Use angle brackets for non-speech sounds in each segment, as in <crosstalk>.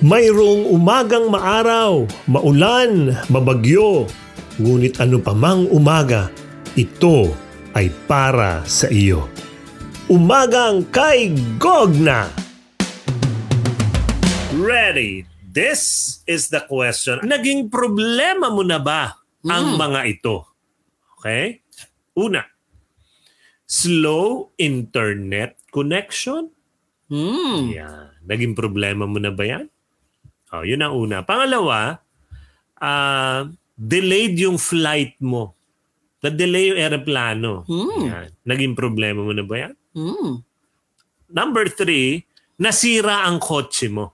Mayroong umagang maaraw, maulan, mabagyo. Ngunit ano pa mang umaga, ito ay para sa iyo. Umagang kay Gogna! Ready? This is the question. Naging problema mo na ba ang mga ito? Okay? Una, slow internet connection. Hmm. Yan. Naging problema mo na ba yan? Oh, yun ang una. Pangalawa, ah, delayed yung flight mo. Na-delay yung aeroplano. Hmm. Yan. Naging problema mo na ba yan? Hmm. Number three, nasira ang kotse mo.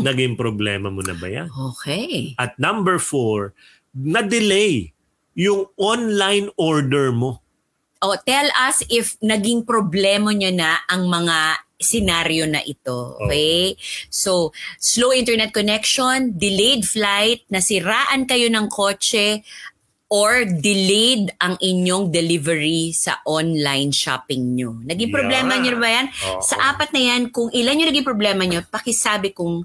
Naging problema mo na ba yan? Okay. At number four, na-delay yung online order mo. Oh, tell us if naging problema nyo na ang mga senaryo na ito. Okay? So, slow internet connection, delayed flight, nasiraan kayo ng kotse, or delayed ang inyong delivery sa online shopping nyo. Naging Yeah. problema nyo ba yan? Oo. Sa apat na yan, kung ilan yung naging problema nyo, pakisabi kung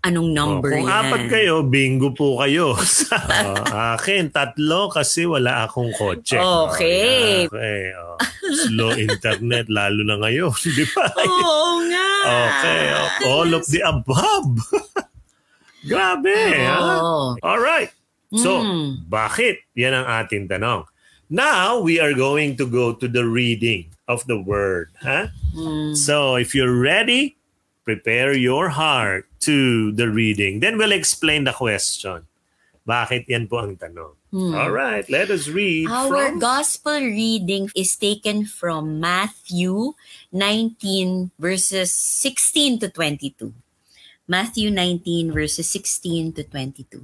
anong number Oh, kung yan. apat kayo, bingo po kayo. <laughs> Sa akin, tatlo kasi wala akong kotse. Okay. Oh, yeah, okay. oh. Slow <laughs> internet, lalo na ngayon. <laughs> Di ba? Oo nga. Okay. oh, All of the above. Grabe. ha? Oo. All right. So, Mm. bakit? Yan ang ating tanong. Now, we are going to go to the reading of the word. Ha? Mm. So, if you're ready, prepare your heart to the reading. Then we'll explain the question. Bakit yan po ang tanong? All right, let us read Hmm. Our from... gospel reading is taken from Matthew 19 verses 16 to 22. Matthew 19 verses 16 to 22.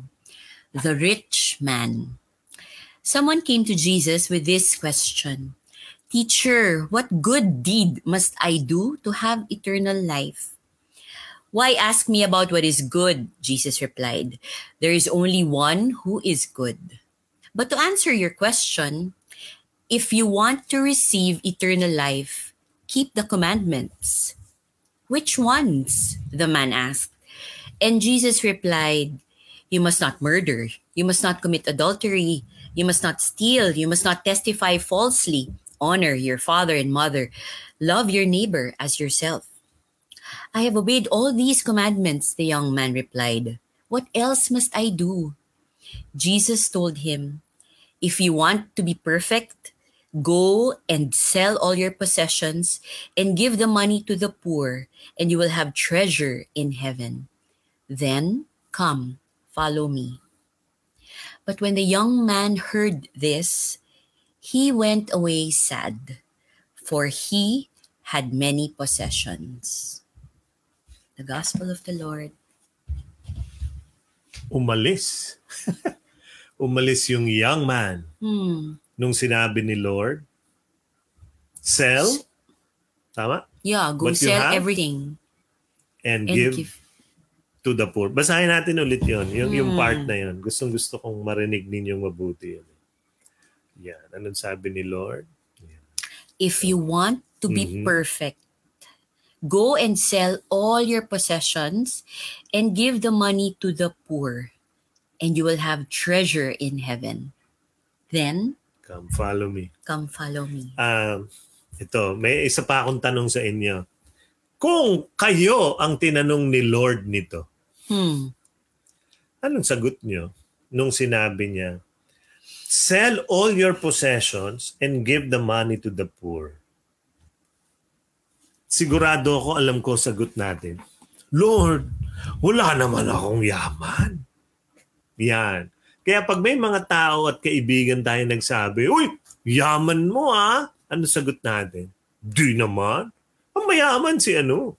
The rich man. Someone came to Jesus with this question. Teacher, what good deed must I do to have eternal life? Why ask me about what is good? Jesus replied. There is only one who is good. But to answer your question, if you want to receive eternal life, keep the commandments. Which ones? The man asked. And Jesus replied, You must not murder. You must not commit adultery. You must not steal. You must not testify falsely. Honor your father and mother. Love your neighbor as yourself. I have obeyed all these commandments, the young man replied. What else must I do? Jesus told him, If you want to be perfect, go and sell all your possessions and give the money to the poor, and you will have treasure in heaven. Then come, follow me. But when the young man heard this, he went away sad, for he had many possessions. The Gospel of the Lord. Umalis. <laughs> Umalis yung young man Hmm. nung sinabi ni Lord, sell, tama? Yeah, go What sell everything And, and give, give. to the poor. Basahin natin ulit yon yung, yung Hmm. part na yon Gustong gusto kong marinig ninyong mabuti yun. Yan. Anong sabi ni Lord? If you want to be Mhm. perfect, go and sell all your possessions and give the money to the poor, and you will have treasure in heaven. Then Come, follow me. come follow me. Um, ito, may isa pa akong tanong sa inyo. Kung kayo ang tinanong ni Lord nito, Hmm. anong sagot nyo nung sinabi niya, sell all your possessions and give the money to the poor? Sigurado ako alam ko sagot natin. Lord, wala naman akong yaman. Yan. Kaya pag may mga tao at kaibigan tayo nagsabi, Uy, yaman mo ah. Ano sagot natin? Di naman. Ang mayaman si ano.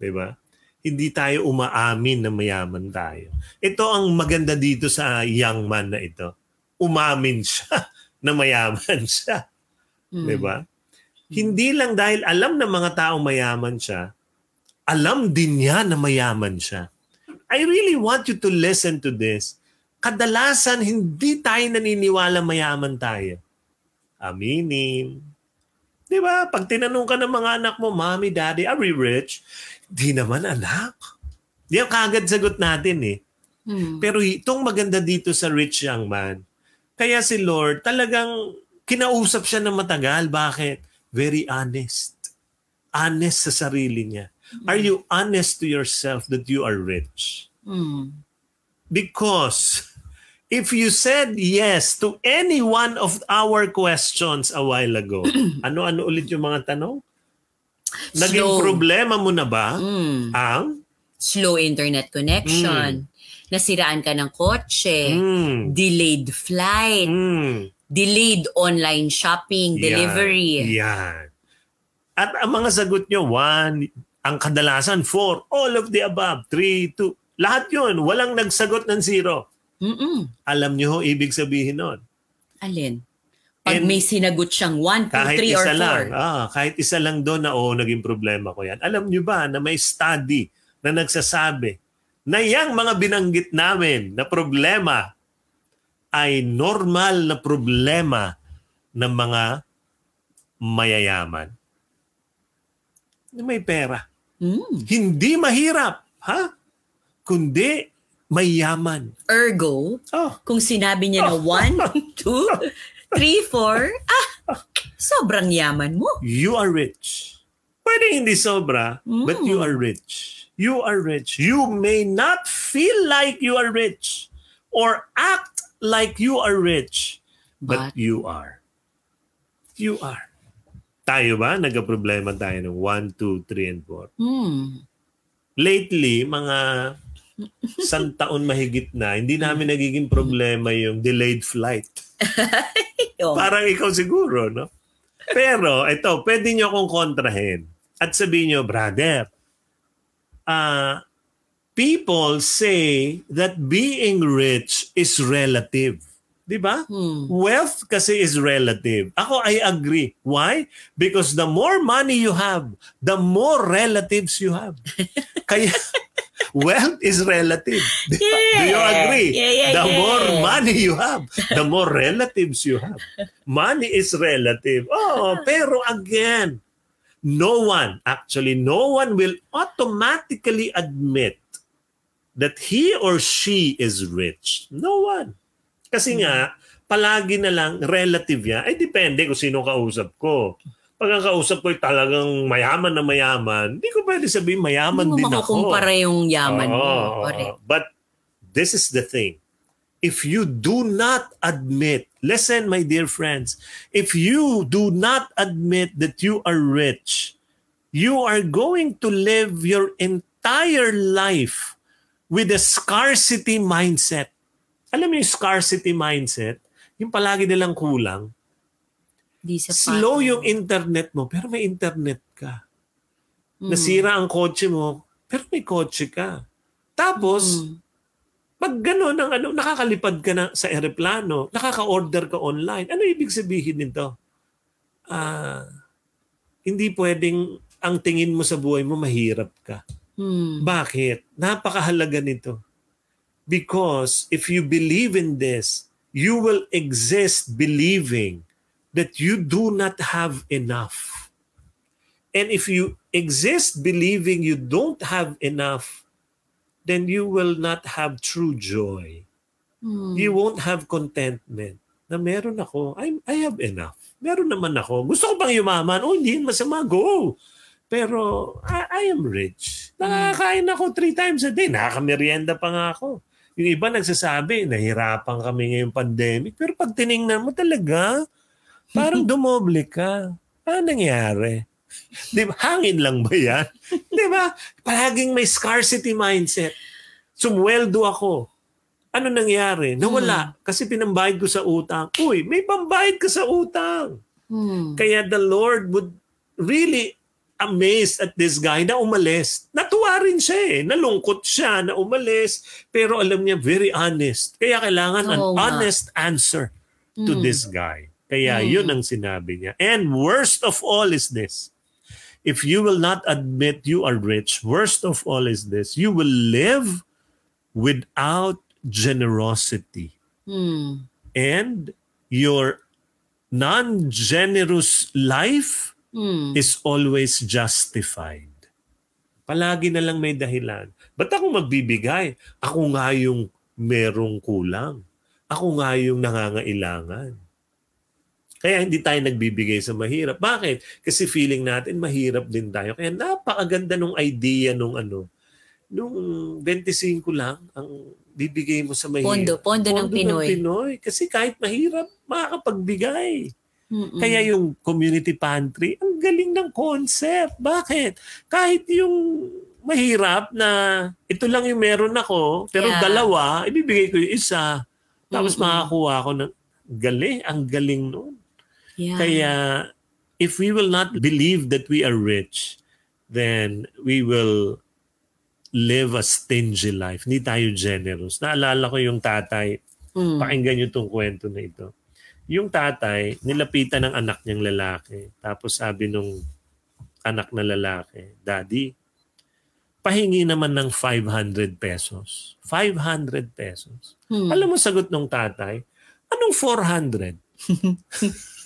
ba? Hindi tayo umaamin na mayaman tayo. Ito ang maganda dito sa young man na ito. Umamin siya <laughs> na mayaman siya. 'Di ba? Hindi lang dahil alam ng mga taong mayaman siya, alam din niya na mayaman siya. I really want you to listen to this. Kadalasan hindi tayo naniniwala mayaman tayo. Aminin. Di ba? Pag tinanong ka ng mga anak mo, Mommy, Daddy, are we rich? Di naman anak. Yan kagad sagot natin eh. Hmm. Pero itong maganda dito sa rich young man, kaya si Lord talagang kinausap siya ng matagal. Bakit? Very honest. Honest sa sarili niya. Are you honest to yourself that you are rich? Hmm. Because if you said yes to any one of our questions a while ago, <clears throat> ano-ano ulit yung mga tanong? Naging Slow. problema mo na ba Hmm. ang Slow internet connection. Nasiraan ka ng kotse. mm, Delayed flight. mm, Delayed online shopping. yan, Delivery. Yan. At ang mga sagot nyo, one, ang kadalasan, four, all of the above, three, two, lahat yun, walang nagsagot ng zero. Mm-mm. Alam nyo ho, ibig sabihin nun. Alin? Pag And may sinagot siyang 1, 2, Kahit 3, or isa 4. lang, ah, kahit isa lang doon na oo, naging problema ko yan. Alam nyo ba na may study na nagsasabi na yung mga binanggit namin na problema ay normal na problema ng mga mayayaman. May pera. Mm. Hindi mahirap, ha? Kundi mayaman. Ergo, Oh, kung sinabi niya na 1, 2, 3, 4, ah, sobrang yaman mo. you are rich. Pwede hindi sobra, but you are rich. You are rich. You may not feel like you are rich or act like you are rich, but, But- you are. You are. Tayo ba? Nagka-problema tayo ng 1, 2, 3, and 4. Hmm. Lately, mga isang <laughs> taon mahigit na, hindi namin nagiging problema yung delayed flight. <laughs> Oh. Parang ikaw siguro, no? Pero, ito, pwede nyo akong kontrahin. At sabihin nyo, brother, uh, people say that being rich is relative. Di ba? Hmm. Wealth kasi is relative. Ako, I agree. Why? Because the more money you have, the more relatives you have. <laughs> Kaya, wealth is relative. Do you agree? Yeah, yeah, the yeah. more money you have, the more relatives you have. Money is relative. Oh, pero again, no one, actually, no one will automatically admit that he or she is rich. No one. Kasi nga, palagi na lang relative yan. Ay, depende kung sino kausap ko. Pag ang kausap ko ay talagang mayaman na mayaman, hindi ko pwede sabihin mayaman Hindi din mo ako. makukumpara yung yaman mo. Correct. But this is the thing. If you do not admit, listen my dear friends, if you do not admit that you are rich, you are going to live your entire life with a scarcity mindset. Alam mo yung scarcity mindset? Yung palagi nilang kulang. Di sa Slow yung internet mo, pero may internet ka. Mm. Nasira ang kotse mo, pero may kotse ka. Tapos, Mm. pag gano'n, ang ano, nakakalipad ka na sa aeroplano, nakaka-order ka online. Ano ibig sabihin nito? Ah, hindi pwedeng ang tingin mo sa buhay mo mahirap ka. Mm. Bakit? Napakahalaga nito. Because if you believe in this, you will exist believing that you do not have enough. And if you exist believing you don't have enough, then you will not have true joy. Mm. You won't have contentment na meron ako, I, I have enough. Meron naman ako. Gusto ko bang yumaman? Oh, hindi masama. Go. Pero I, I am rich. Nakakain ako three times a day. Nakakamerienda pa nga ako. Yung iba nagsasabi, nahirapan kami ngayong pandemic. Pero pag tiningnan mo talaga, parang <laughs> dumoble ka. Ano nangyari? Di ba? Hangin lang ba yan? <laughs> Di ba? Palaging may scarcity mindset. Sumweldo ako. Ano nangyari? Nawala. Kasi pinambayad ko sa utang. Uy, may pambayad ka sa utang. Mm. Kaya the Lord would really amazed at this guy na umalis. Natuwa rin siya eh. Nalungkot siya na umalis. Pero alam niya, very honest. Kaya kailangan an Oo nga. honest answer to Mm. this guy. Kaya Mm. yun ang sinabi niya. And worst of all is this. If you will not admit you are rich, worst of all is this. You will live without generosity. Mm. And your non-generous life Mm. is always justified. Palagi na lang may dahilan. Ba't ako magbibigay? Ako nga yung merong kulang. Ako nga yung nangangailangan. Kaya hindi tayo nagbibigay sa mahirap. Bakit? Kasi feeling natin mahirap din tayo. Kaya napakaganda nung idea nung ano, nung 25 lang ang bibigay mo sa mahirap. Pondo, pondo, ng Pinoy. ng Pinoy. Kasi kahit mahirap, makakapagbigay. Mm-mm. Kaya yung community pantry, ang galing ng concept. Bakit? Kahit yung mahirap na ito lang yung meron ako, pero Yeah. dalawa, ibibigay ko yung isa. Tapos Mm-mm. makakuha ako ng galing, ang galing nun. yeah. Kaya if we will not believe that we are rich, then we will live a stingy life. Hindi tayo generous. Naalala ko yung tatay, Mm. pakinggan niyo tong kwento na ito. Yung tatay, nilapitan ng anak niyang lalaki. Tapos sabi nung anak na lalaki, Daddy, pahingi naman ng 500 pesos. 500 pesos. Hmm. Alam mo sagot ng tatay, anong 400? <laughs>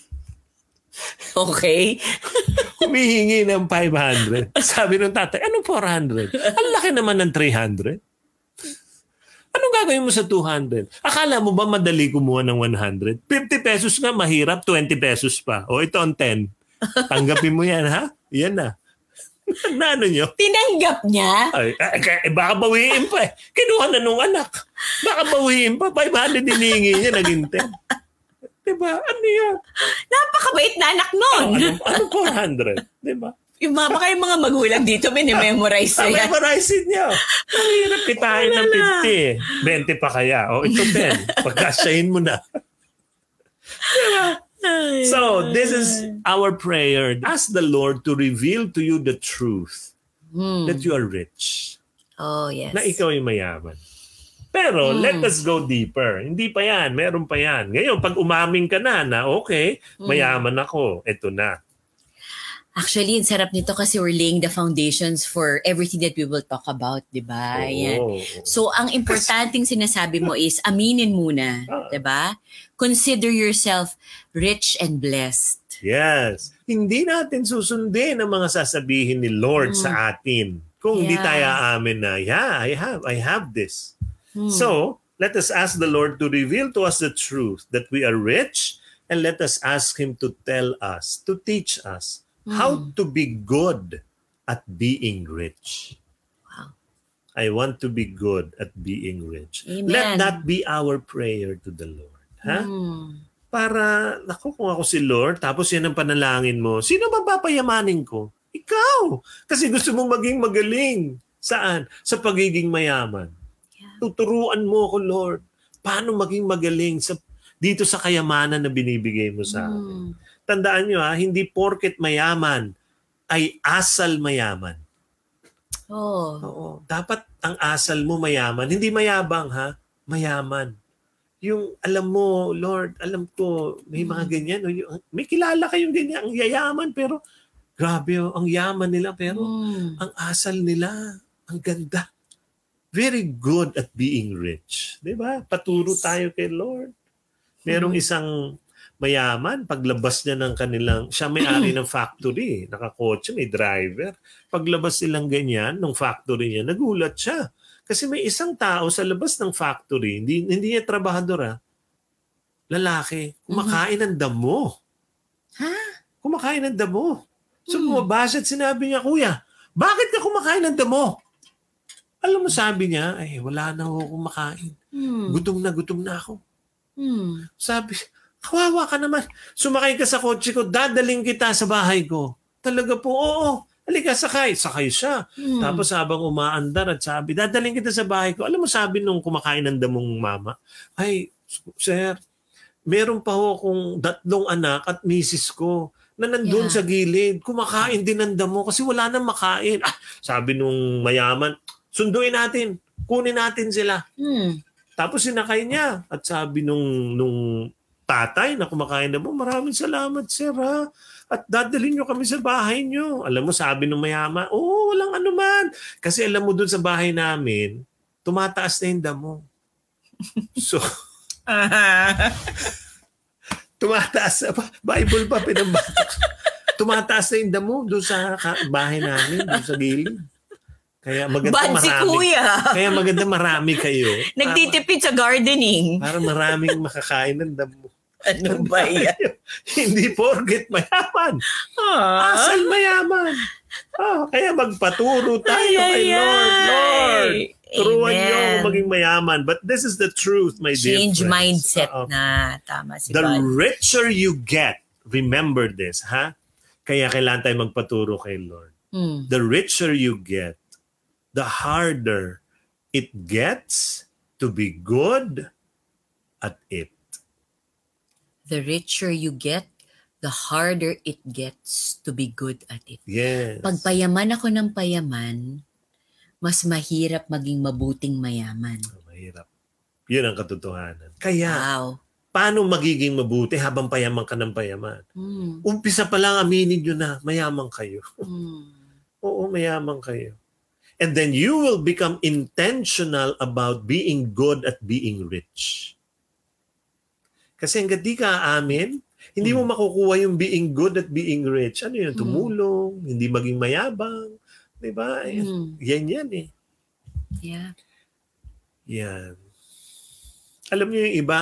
Okay. <laughs> Humihingi ng 500. Sabi ng tatay, anong 400? Ang laki naman ng 300. Anong gagawin mo sa 200? Akala mo ba madali kumuha ng 100? 50 pesos nga, mahirap. 20 pesos pa. O ito ang 10. Tanggapin mo yan, ha? Yan na. <laughs> na ano nyo? Tinanggap niya? Ay, ay, kaya- eh, baka bawiin pa eh. Kinuha na nung anak. Baka bawiin pa. 500 dinihingi niya, naging 10. Diba? Ano yan? Napakabait na anak nun. Ano, ano 400? Diba? Yung mga, baka yung mga magulang dito, minimemorize na yan. memorize niyo. Ang hirap kitain ng 50 eh. 20 pa kaya. O ito 10. <laughs> Pagkasyahin mo na. So, this is our prayer. Ask the Lord to reveal to you the truth Hmm. that you are rich. Oh, yes. Na ikaw ay mayaman. Pero Mm. let us go deeper. Hindi pa yan. Meron pa yan. Ngayon, pag umaming ka na na, okay, Mm. mayaman ako. Ito na. Actually, ang sarap nito kasi we're laying the foundations for everything that we will talk about, di ba? Oo. So, ang importanteng sinasabi mo is, aminin muna, Ah. di ba? Consider yourself rich and blessed. Yes. Hindi natin susundin ang mga sasabihin ni Lord Mm. sa atin. Kung hindi Yeah. tayo aamin na, yeah, I have, I have this. Hmm. So, let us ask the Lord to reveal to us the truth that we are rich and let us ask Him to tell us, to teach us how Hmm. to be good at being rich. Wow. I want to be good at being rich. Amen. Let that be our prayer to the Lord. Ha? Hmm. para, naku, kung ako si Lord, tapos yan ang panalangin mo, sino ba papayamanin ko? Ikaw! Kasi gusto mong maging magaling. Saan? Sa pagiging mayaman. Yeah. Tuturuan mo ako, Lord. Paano maging magaling sa dito sa kayamanan na binibigay mo sa akin. Hmm. Tandaan nyo ha, hindi porket mayaman ay asal mayaman. Oh. Oo. Dapat ang asal mo mayaman. Hindi mayabang ha, mayaman. Yung alam mo, Lord, alam ko, may mga ganyan. o yung- May kilala kayong ganyan, ang yayaman, pero grabe, oh, ang yaman nila, pero Hmm. ang asal nila, ang ganda. Very good at being rich. Di ba? Paturo Yes. tayo kay Lord. Merong isang mayaman, paglabas niya ng kanilang, siya may-ari ng factory, nakakotse, may driver. Paglabas silang ganyan, ng factory niya, nagulat siya. Kasi may isang tao sa labas ng factory, hindi, hindi niya trabahador ah, lalaki, kumakain ng damo. Ha? Kumakain ng damo. So Hmm. bumabasa at sinabi niya, Kuya, bakit ka kumakain ng damo? Alam mo, sabi niya, ay wala na ako kumakain. Hmm. Gutom na gutom na ako. Hmm. Sabi, kawawa ka naman. Sumakay ka sa kotse ko, dadaling kita sa bahay ko. Talaga po, oo. Halika, sakay. Sakay siya. Hmm. Tapos habang umaandar at sabi, dadaling kita sa bahay ko. Alam mo, sabi nung kumakain ng damong mama, ay, sir, meron pa ho akong tatlong anak at misis ko na nandun Yeah. sa gilid. Kumakain din ng damo kasi wala nang makain. Ah, sabi nung mayaman, sunduin natin. Kunin natin sila. Hmm. Tapos sinakay niya. At sabi nung, nung tatay na kumakain na mo, maraming salamat sir ha. At dadalhin nyo kami sa bahay nyo. Alam mo, sabi nung mayama, oo, walang anuman. Kasi alam mo dun sa bahay namin, tumataas na yung damo. <laughs> So, <laughs> tumataas na, Bible pa pinabasa. tumataas na yung damo doon sa bahay namin, doon sa gilid. Kaya maganda Bad si marami. kuya. Kaya maganda marami kayo. <laughs> Nagtitipid sa gardening. Para maraming makakain ng damo. Ano ba yan? <laughs> Hindi porket mayaman. Ah. Asal mayaman. Ah, kaya magpaturo tayo Ay, ay, kay Lord. Lord, ay. turuan niyo maging mayaman. But this is the truth, my dear Change mindset Oo. na. Tama si The God. richer you get, remember this, ha? Kaya kailangan tayo magpaturo kay Lord. Hmm. The richer you get, the harder it gets to be good at it. The richer you get, the harder it gets to be good at it. Yes. Pag payaman ako ng payaman, mas mahirap maging mabuting mayaman. Mahirap. Yun ang katotohanan. Kaya, Wow. paano magiging mabuti habang payaman ka ng payaman? Hmm. Umpisa pa lang aminin nyo na mayaman kayo. Hmm. <laughs> Oo, mayaman kayo. And then you will become intentional about being good at being rich. Kasi hanggat di ka amin, hindi mo makukuha yung being good at being rich. Ano yun? Mm. Tumulong, hindi maging mayabang. Di ba? Hmm. Yan yan eh. Yeah. Yan. Alam niyo yung iba,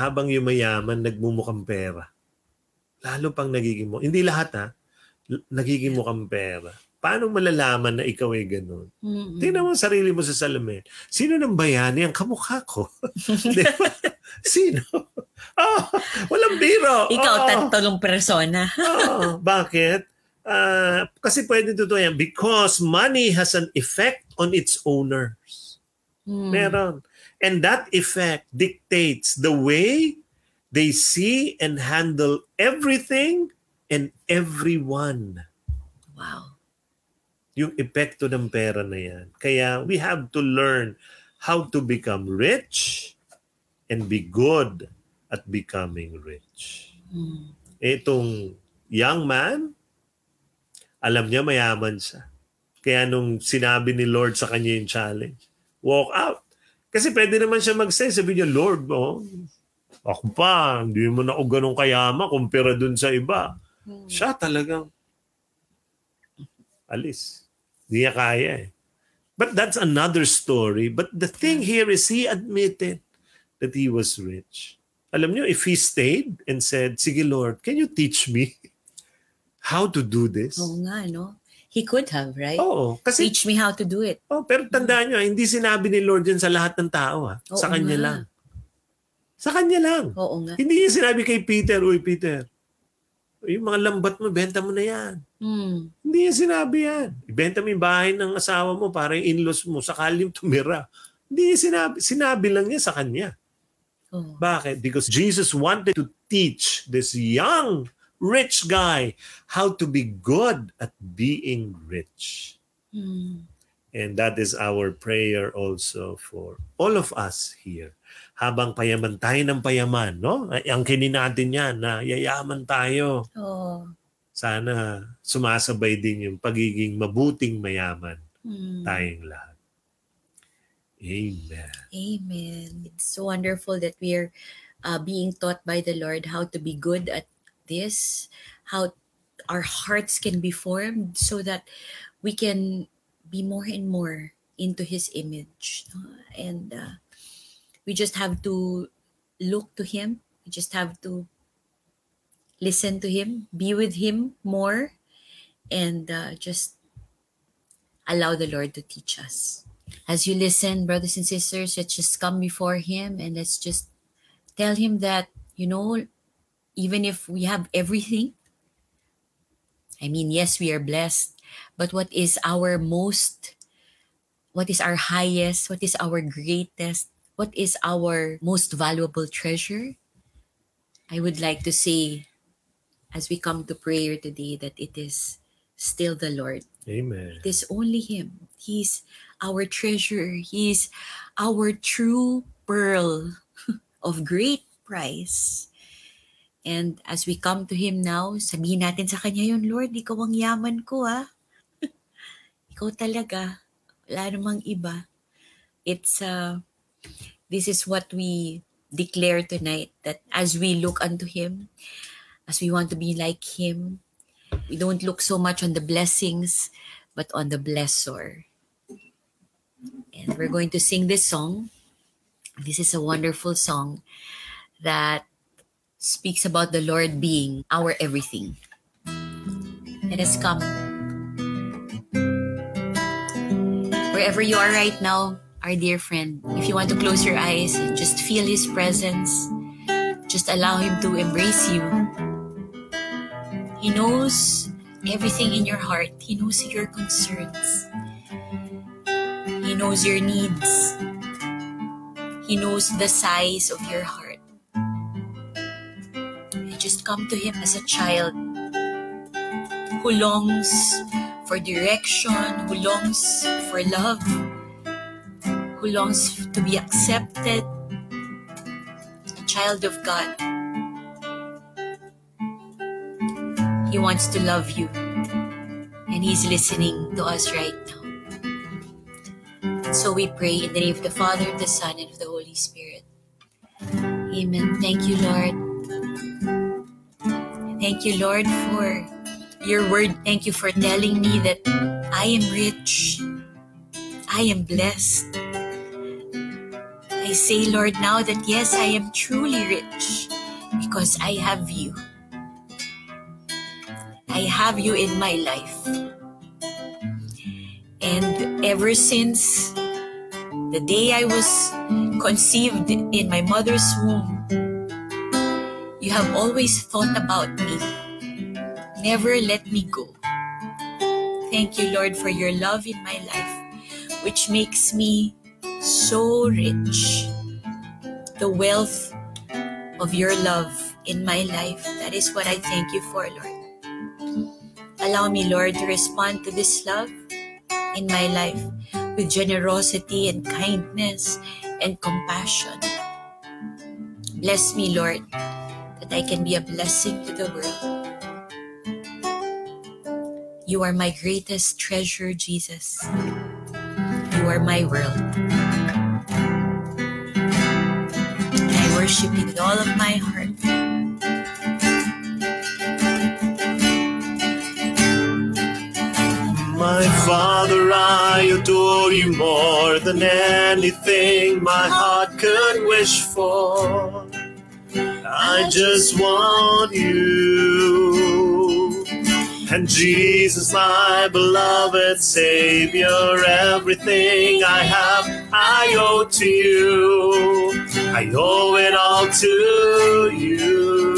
habang yumayaman, nagmumukhang pera. Lalo pang nagiging mo. Hindi lahat ha. Nagiging mukhang pera. Paano malalaman na ikaw ay ganun? Hmm. Tingnan mo sarili mo sa salamin. Sino nang bayani ang kamukha ko? <laughs> Di ba? Sino? Oh, <laughs> walang biro. Ikaw, Oo. tatlong persona. Oo. Bakit? Ah, kasi pwede totoo yan. Because money has an effect on its owners. Hmm. Meron. And that effect dictates the way they see and handle everything and everyone. Wow. Yung epekto ng pera na yan. Kaya we have to learn how to become rich and be good at becoming rich. Hmm. Itong young man, alam niya mayaman siya. Kaya nung sinabi ni Lord sa kanya yung challenge, walk out. Kasi pwede naman siya mag-say, sabi niya, Lord, oh, ako pa, hindi mo na ako ganun kayama kumpira dun sa iba. Hmm. Siya talagang alis. Hindi niya kaya eh. But that's another story. But the thing here is he admitted that he was rich. Alam niyo, if he stayed and said, Sige Lord, can you teach me <laughs> how to do this? Oo nga, no? He could have, right? Oo. Kasi, Teach me how to do it. oh, pero tandaan niyo, hindi sinabi ni Lord yan sa lahat ng tao. Ha? Sa Oo kanya nga. lang. Sa kanya lang. Oo nga. Hindi niya sinabi kay Peter, Uy, Peter, yung mga lambat mo, benta mo na yan. Hmm. Hindi niya sinabi yan. Ibenta mo yung bahay ng asawa mo para yung in-laws mo, sakali yung tumira. Hindi niya sinabi. Sinabi lang niya sa kanya. Oo. Bakit? Because Jesus wanted to teach this young rich guy how to be good at being rich. Hmm. And that is our prayer also for all of us here. Habang payaman tayo ng payaman, no? Ang kinin natin yan na yayaman tayo. Oo. Sana sumasabay din yung pagiging mabuting mayaman Hmm. tayong lahat. Amen. Amen. It's so wonderful that we're uh, being taught by the Lord how to be good at this, how our hearts can be formed so that we can be more and more into His image. And uh, we just have to look to Him. We just have to listen to Him, be with Him more, and uh, just allow the Lord to teach us as you listen, brothers and sisters, let's just come before Him and let's just tell Him that, you know, even if we have everything, I mean, yes, we are blessed, but what is our most, what is our highest, what is our greatest, what is our most valuable treasure? I would like to say, as we come to prayer today, that it is still the Lord. Amen. It is only Him. He's our treasure. He's our true pearl <laughs> of great price. And as we come to Him now, sabihin natin sa Kanya yun, Lord, Ikaw ang yaman ko ah. <laughs> Ikaw talaga. Wala namang iba. It's, uh, this is what we declare tonight, that as we look unto Him, as we want to be like Him, we don't look so much on the blessings, but on the blessor. And we're going to sing this song. This is a wonderful song that speaks about the Lord being our everything. Let us come. Wherever you are right now, our dear friend, if you want to close your eyes and just feel His presence, just allow Him to embrace you. He knows everything in your heart, He knows your concerns, He knows your needs, He knows the size of your heart. You just come to Him as a child who longs for direction, who longs for love, who longs to be accepted, a child of God. He wants to love you, and He's listening to us right now. So we pray in the name of the Father, the Son, and of the Holy Spirit. Amen. Thank you, Lord. Thank you, Lord, for your word. Thank you for telling me that I am rich. I am blessed. I say, Lord, now that yes, I am truly rich because I have you. I have you in my life. And ever since the day I was conceived in my mother's womb, you have always thought about me. Never let me go. Thank you, Lord, for your love in my life, which makes me so rich. The wealth of your love in my life, that is what I thank you for, Lord. Allow me, Lord, to respond to this love in my life with generosity and kindness and compassion. Bless me, Lord, that I can be a blessing to the world. You are my greatest treasure, Jesus. You are my world. I worship you with all of my heart. My Father, I adore you more than anything my heart could wish for. I just want you. And Jesus, my beloved Savior, everything I have, I owe to you. I owe it all to you.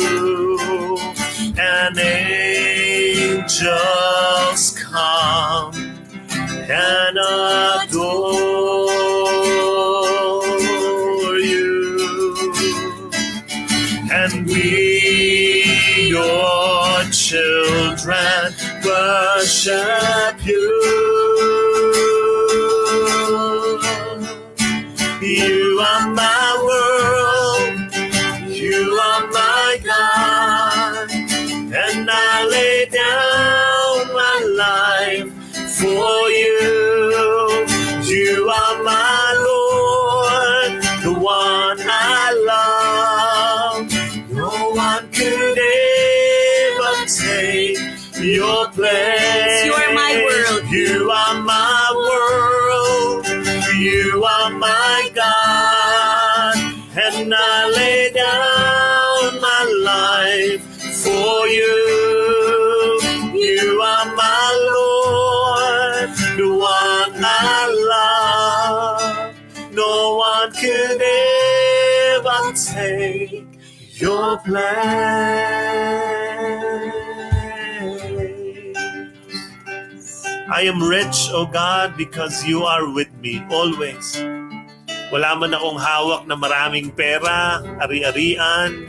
And angels come and adore you. And we, your children, worship you. You your place. You are my world. You are my world. You are my God. And I lay down my life for you. You are my Lord, the one I love. No one could ever take your place. I am rich, O God, because you are with me always. Wala man akong hawak na maraming pera, ari-arian,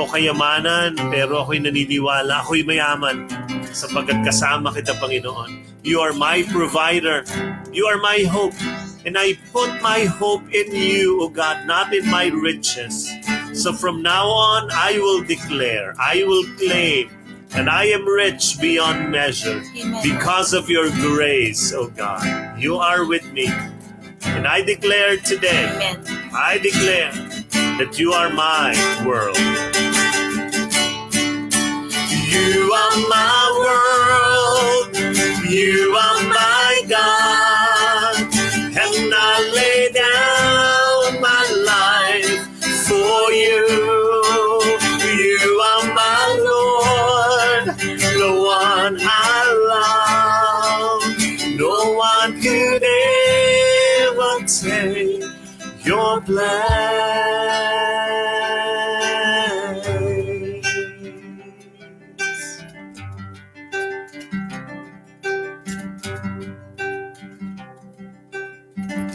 o kayamanan, pero ako'y naniniwala, ako'y mayaman sapagkat kasama kita, Panginoon. You are my provider. You are my hope. And I put my hope in you, O God, not in my riches. So from now on, I will declare, I will claim, and I am rich beyond measure because of your grace, O God. You are with me. And I declare today. I declare that you are my world. You are my world. You are my could ever take your place.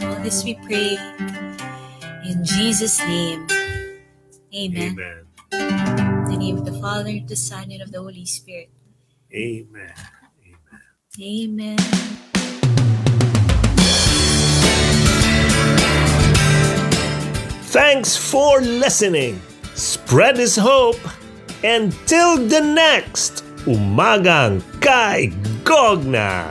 All this we pray in Jesus' name. Amen. Amen. In the name of the Father, the Son, and of the Holy Spirit. Amen. Amen. Amen. Thanks for listening. Spread His hope. Until the next Umagang Kay Gogna.